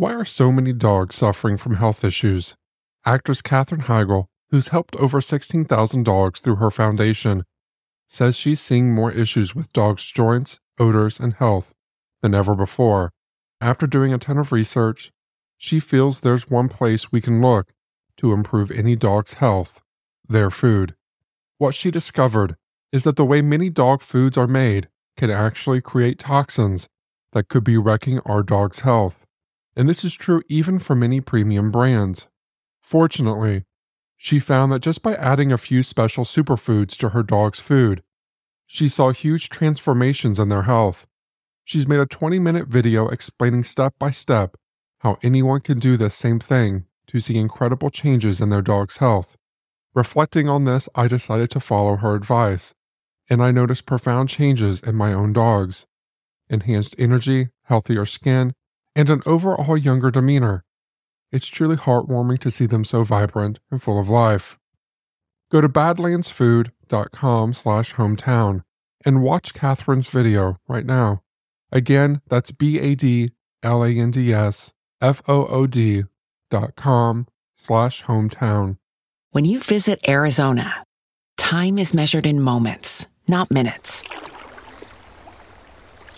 Why are so many dogs suffering from health issues? Actress Katherine Heigl, who's helped over 16,000 dogs through her foundation, says she's seeing more issues with dogs' joints, odors, and health than ever before. After doing a ton of research, she feels there's one place we can look to improve any dog's health their food. What she discovered is that the way many dog foods are made can actually create toxins that could be wrecking our dog's health and this is true even for many premium brands. Fortunately, she found that just by adding a few special superfoods to her dog's food, she saw huge transformations in their health. She's made a 20 minute video explaining step by step how anyone can do the same thing to see incredible changes in their dog's health. Reflecting on this, I decided to follow her advice, and I noticed profound changes in my own dogs enhanced energy, healthier skin, and an overall younger demeanor. It's truly heartwarming to see them so vibrant and full of life. Go to badlandsfood.com slash hometown and watch Katherine's video right now. Again, that's B-A-D-L-A-N-D-S F-O-O-D dot com slash hometown. When you visit Arizona, time is measured in moments, not minutes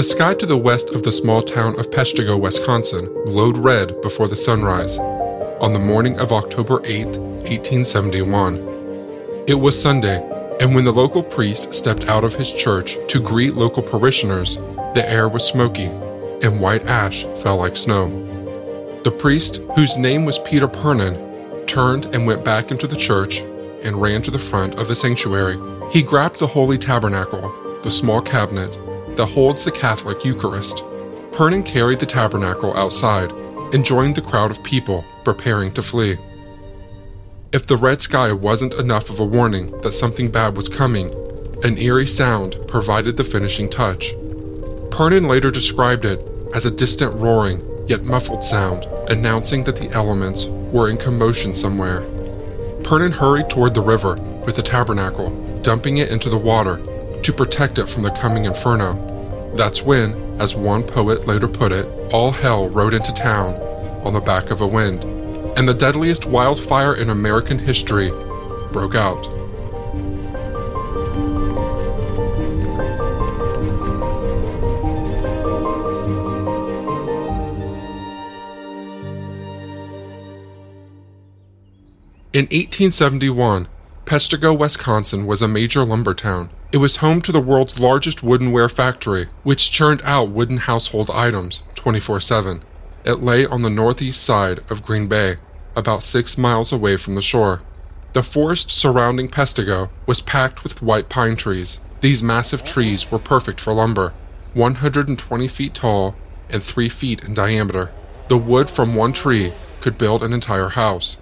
The sky to the west of the small town of Peshtigo, Wisconsin, glowed red before the sunrise on the morning of October 8, 1871. It was Sunday, and when the local priest stepped out of his church to greet local parishioners, the air was smoky, and white ash fell like snow. The priest, whose name was Peter Pernin, turned and went back into the church and ran to the front of the sanctuary. He grabbed the holy tabernacle, the small cabinet, that holds the Catholic Eucharist. Pernin carried the tabernacle outside and joined the crowd of people preparing to flee. If the red sky wasn't enough of a warning that something bad was coming, an eerie sound provided the finishing touch. Pernin later described it as a distant roaring, yet muffled sound, announcing that the elements were in commotion somewhere. Pernin hurried toward the river with the tabernacle, dumping it into the water to protect it from the coming inferno. That's when, as one poet later put it, all hell rode into town on the back of a wind, and the deadliest wildfire in American history broke out. In 1871, Peshtigo, Wisconsin was a major lumber town. It was home to the world's largest woodenware factory, which churned out wooden household items 24 7. It lay on the northeast side of Green Bay, about six miles away from the shore. The forest surrounding Peshtigo was packed with white pine trees. These massive trees were perfect for lumber, 120 feet tall and 3 feet in diameter. The wood from one tree could build an entire house.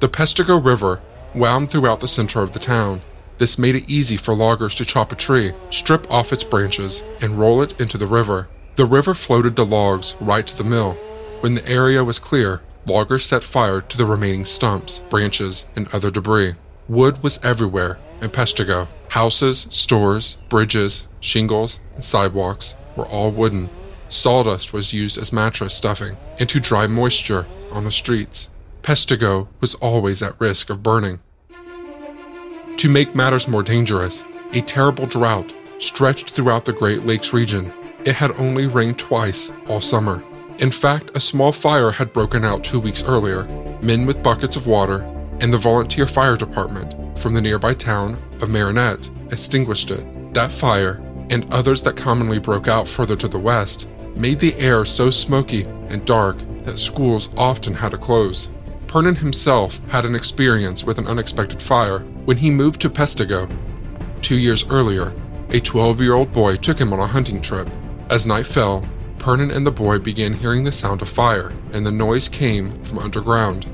The Peshtigo River wound throughout the center of the town. This made it easy for loggers to chop a tree, strip off its branches, and roll it into the river. The river floated the logs right to the mill. When the area was clear, loggers set fire to the remaining stumps, branches, and other debris. Wood was everywhere in Peshtigo. Houses, stores, bridges, shingles, and sidewalks were all wooden. Sawdust was used as mattress stuffing and to dry moisture on the streets. Peshtigo was always at risk of burning. To make matters more dangerous, a terrible drought stretched throughout the Great Lakes region. It had only rained twice all summer. In fact, a small fire had broken out two weeks earlier. Men with buckets of water and the volunteer fire department from the nearby town of Marinette extinguished it. That fire, and others that commonly broke out further to the west, made the air so smoky and dark that schools often had to close. Pernin himself had an experience with an unexpected fire when he moved to Peshtigo. Two years earlier, a 12 year old boy took him on a hunting trip. As night fell, Pernin and the boy began hearing the sound of fire, and the noise came from underground.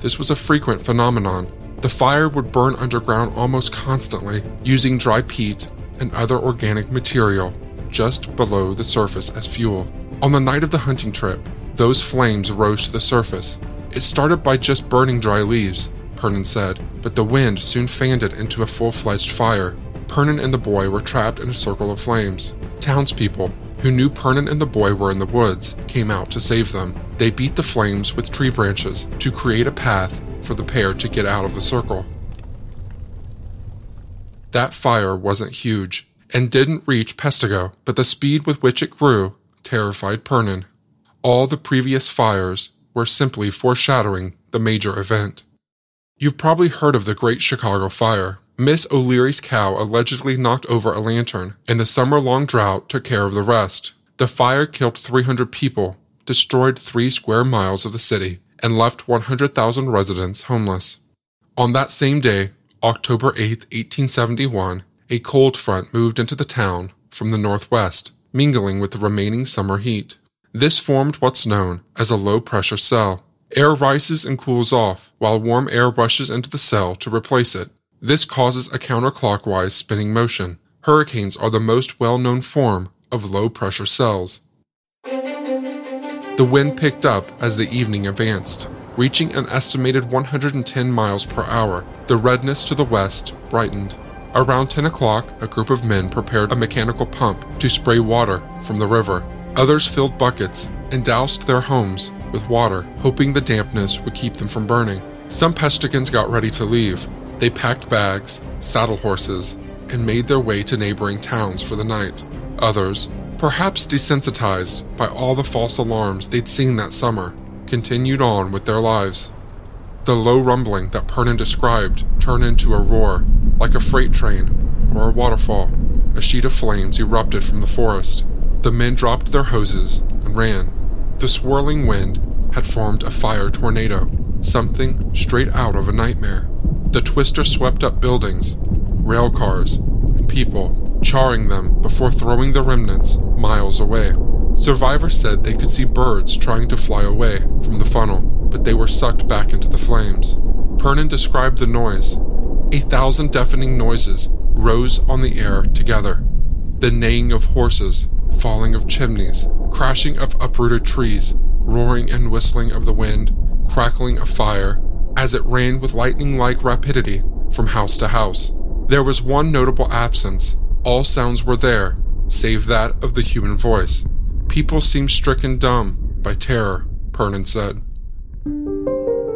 This was a frequent phenomenon. The fire would burn underground almost constantly, using dry peat and other organic material just below the surface as fuel. On the night of the hunting trip, those flames rose to the surface. It started by just burning dry leaves, Pernin said, but the wind soon fanned it into a full fledged fire. Pernin and the boy were trapped in a circle of flames. Townspeople, who knew Pernin and the boy were in the woods, came out to save them. They beat the flames with tree branches to create a path for the pair to get out of the circle. That fire wasn't huge and didn't reach Peshtigo, but the speed with which it grew terrified Pernin. All the previous fires were simply foreshadowing the major event. You've probably heard of the Great Chicago Fire. Miss O'Leary's cow allegedly knocked over a lantern, and the summer long drought took care of the rest. The fire killed 300 people, destroyed three square miles of the city, and left 100,000 residents homeless. On that same day, October 8, 1871, a cold front moved into the town from the northwest, mingling with the remaining summer heat. This formed what's known as a low pressure cell. Air rises and cools off, while warm air rushes into the cell to replace it. This causes a counterclockwise spinning motion. Hurricanes are the most well known form of low pressure cells. The wind picked up as the evening advanced, reaching an estimated 110 miles per hour. The redness to the west brightened. Around 10 o'clock, a group of men prepared a mechanical pump to spray water from the river. Others filled buckets and doused their homes with water, hoping the dampness would keep them from burning. Some Peshtigans got ready to leave. They packed bags, saddle horses, and made their way to neighboring towns for the night. Others, perhaps desensitized by all the false alarms they'd seen that summer, continued on with their lives. The low rumbling that Pernin described turned into a roar, like a freight train or a waterfall. A sheet of flames erupted from the forest. The men dropped their hoses and ran. The swirling wind had formed a fire tornado, something straight out of a nightmare. The twister swept up buildings, rail cars, and people, charring them before throwing the remnants miles away. Survivors said they could see birds trying to fly away from the funnel, but they were sucked back into the flames. Pernin described the noise. A thousand deafening noises rose on the air together. The neighing of horses, falling of chimneys, crashing of uprooted trees, roaring and whistling of the wind, crackling of fire, as it ran with lightning like rapidity from house to house. There was one notable absence. All sounds were there, save that of the human voice. People seemed stricken dumb by terror, Pernin said.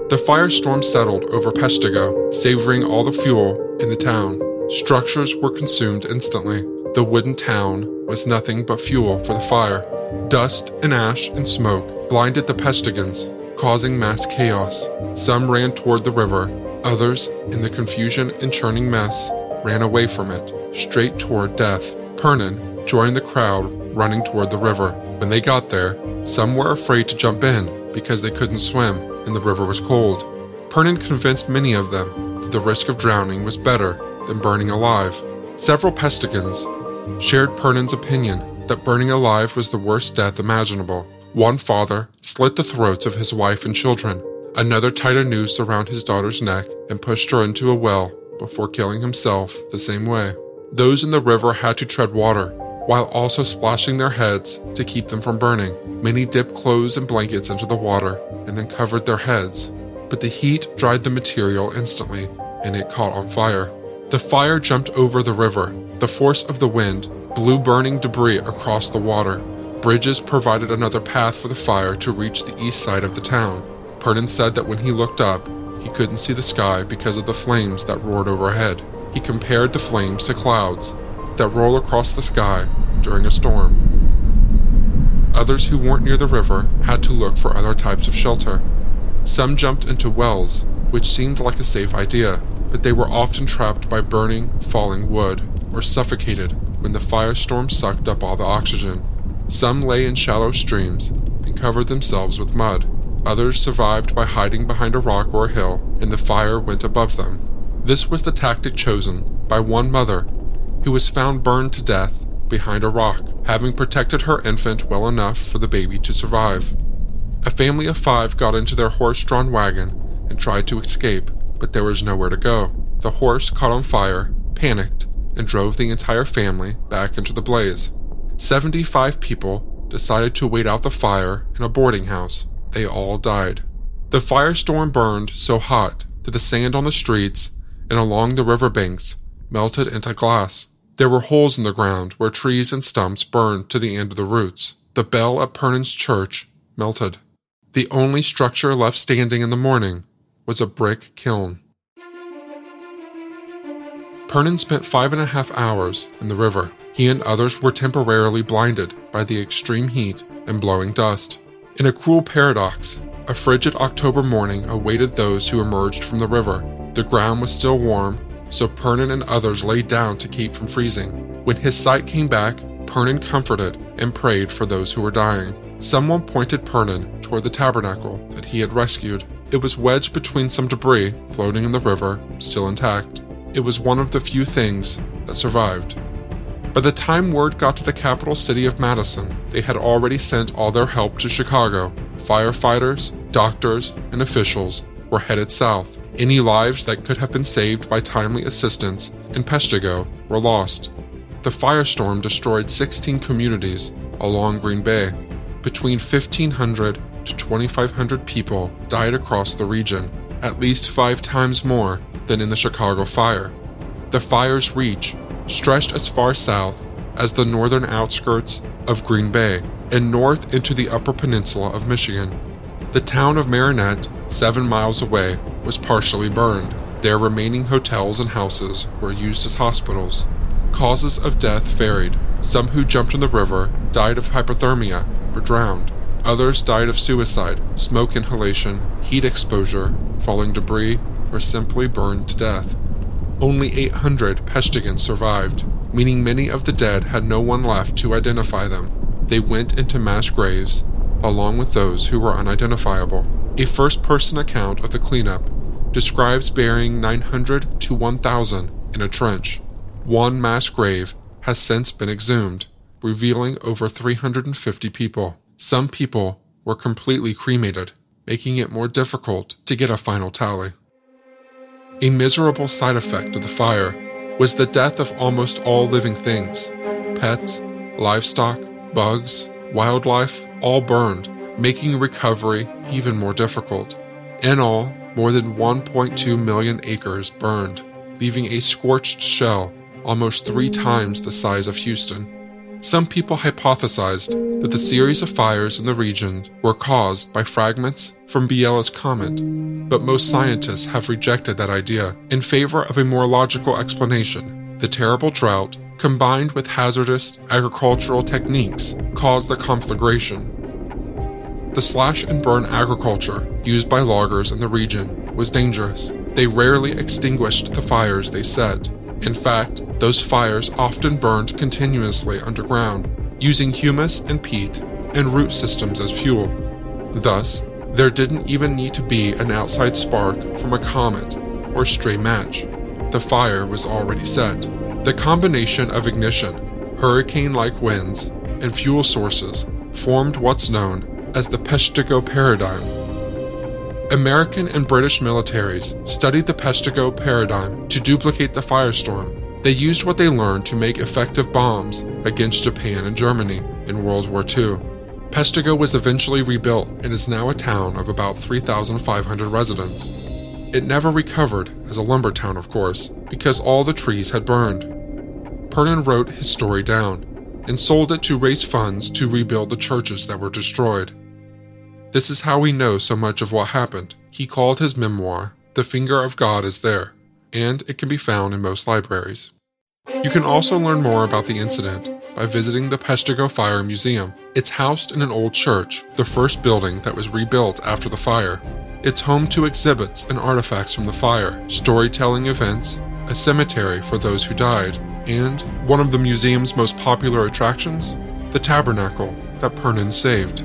The firestorm settled over Peshtigo, savoring all the fuel in the town. Structures were consumed instantly. The wooden town was nothing but fuel for the fire. Dust and ash and smoke blinded the Peshtigans, causing mass chaos. Some ran toward the river, others, in the confusion and churning mess, ran away from it, straight toward death. Pernin joined the crowd running toward the river. When they got there, some were afraid to jump in because they couldn't swim and the river was cold. Pernin convinced many of them that the risk of drowning was better than burning alive. Several Peshtigans shared Pernin's opinion that burning alive was the worst death imaginable. One father slit the throats of his wife and children. Another tied a noose around his daughter's neck and pushed her into a well before killing himself the same way. Those in the river had to tread water while also splashing their heads to keep them from burning. Many dipped clothes and blankets into the water and then covered their heads, but the heat dried the material instantly and it caught on fire. The fire jumped over the river. The force of the wind blew burning debris across the water. Bridges provided another path for the fire to reach the east side of the town. Pernin said that when he looked up, he couldn't see the sky because of the flames that roared overhead. He compared the flames to clouds that roll across the sky during a storm. Others who weren't near the river had to look for other types of shelter. Some jumped into wells, which seemed like a safe idea, but they were often trapped by burning, falling wood, or suffocated when the firestorm sucked up all the oxygen. Some lay in shallow streams and covered themselves with mud. Others survived by hiding behind a rock or a hill, and the fire went above them. This was the tactic chosen by one mother who was found burned to death behind a rock. having protected her infant well enough for the baby to survive. A family of five got into their horse drawn wagon and tried to escape, but there was nowhere to go. The horse caught on fire, panicked, and drove the entire family back into the blaze. 75 people decided to wait out the fire in a boarding house. They all died. The firestorm burned so hot that the sand on the streets and along the river banks melted into glass. There were holes in the ground where trees and stumps burned to the end of the roots. The bell at Pernin's church melted. The only structure left standing in the morning was a brick kiln. Pernin spent five and a half hours in the river. He and others were temporarily blinded by the extreme heat and blowing dust. In a cruel paradox, a frigid October morning awaited those who emerged from the river. The ground was still warm, so Pernin and others lay down to keep from freezing. When his sight came back, Pernin comforted and prayed for those who were dying. Someone pointed Pernin toward the tabernacle that he had rescued. It was wedged between some debris floating in the river, still intact. It was one of the few things that survived. By the time word got to the capital city of Madison, they had already sent all their help to Chicago. Firefighters, doctors, and officials were headed south. Any lives that could have been saved by timely assistance in Peshtigo were lost. The firestorm destroyed 16 communities along Green Bay. Between 1,500 to 2,500 people died across the region, at least five times more than in the Chicago fire. The fire's reach stretched as far south as the northern outskirts of Green Bay and north into the Upper Peninsula of Michigan. The town of Marinette, seven miles away, was partially burned. Their remaining hotels and houses were used as hospitals. Causes of death varied. Some who jumped in the river died of hypothermia or drowned. Others died of suicide, smoke inhalation, heat exposure, falling debris, or simply burned to death. Only 800 Peshtigans survived, meaning many of the dead had no one left to identify them. They went into mass graves, along with those who were unidentifiable. A first person account of the cleanup describes burying 900 to 1,000 in a trench. One mass grave has since been exhumed, revealing over 350 people. Some people were completely cremated, making it more difficult to get a final tally. A miserable side effect of the fire was the death of almost all living things pets, livestock, bugs, wildlife, all burned, making recovery even more difficult. In all, more than 1.2 million acres burned, leaving a scorched shell almost three times the size of Houston. Some people hypothesized that the series of fires in the region were caused by fragments from Biela's comet, but most scientists have rejected that idea in favor of a more logical explanation. The terrible drought, combined with hazardous agricultural techniques, caused the conflagration. The slash and burn agriculture used by loggers in the region was dangerous. They rarely extinguished the fires they set, in fact, those fires often burned continuously underground, using humus and peat and root systems as fuel. Thus, there didn't even need to be an outside spark from a comet or stray match. The fire was already set. The combination of ignition, hurricane like winds, and fuel sources formed what's known as the Peshtigo paradigm American and British militaries studied the Peshtigo paradigm to duplicate the firestorm. They used what they learned to make effective bombs against Japan and Germany in World War II. Peshtigo was eventually rebuilt and is now a town of about 3,500 residents. It never recovered as a lumber town, of course, because all the trees had burned. Pernin wrote his story down and sold it to raise funds to rebuild the churches that were destroyed. This is how we know so much of what happened. He called his memoir, The Finger of God is There, and it can be found in most libraries. You can also learn more about the incident by visiting the Peshtigo Fire Museum. It's housed in an old church, the first building that was rebuilt after the fire. It's home to exhibits and artifacts from the fire, storytelling events, a cemetery for those who died, and one of the museum's most popular attractions, the tabernacle that Pernin saved.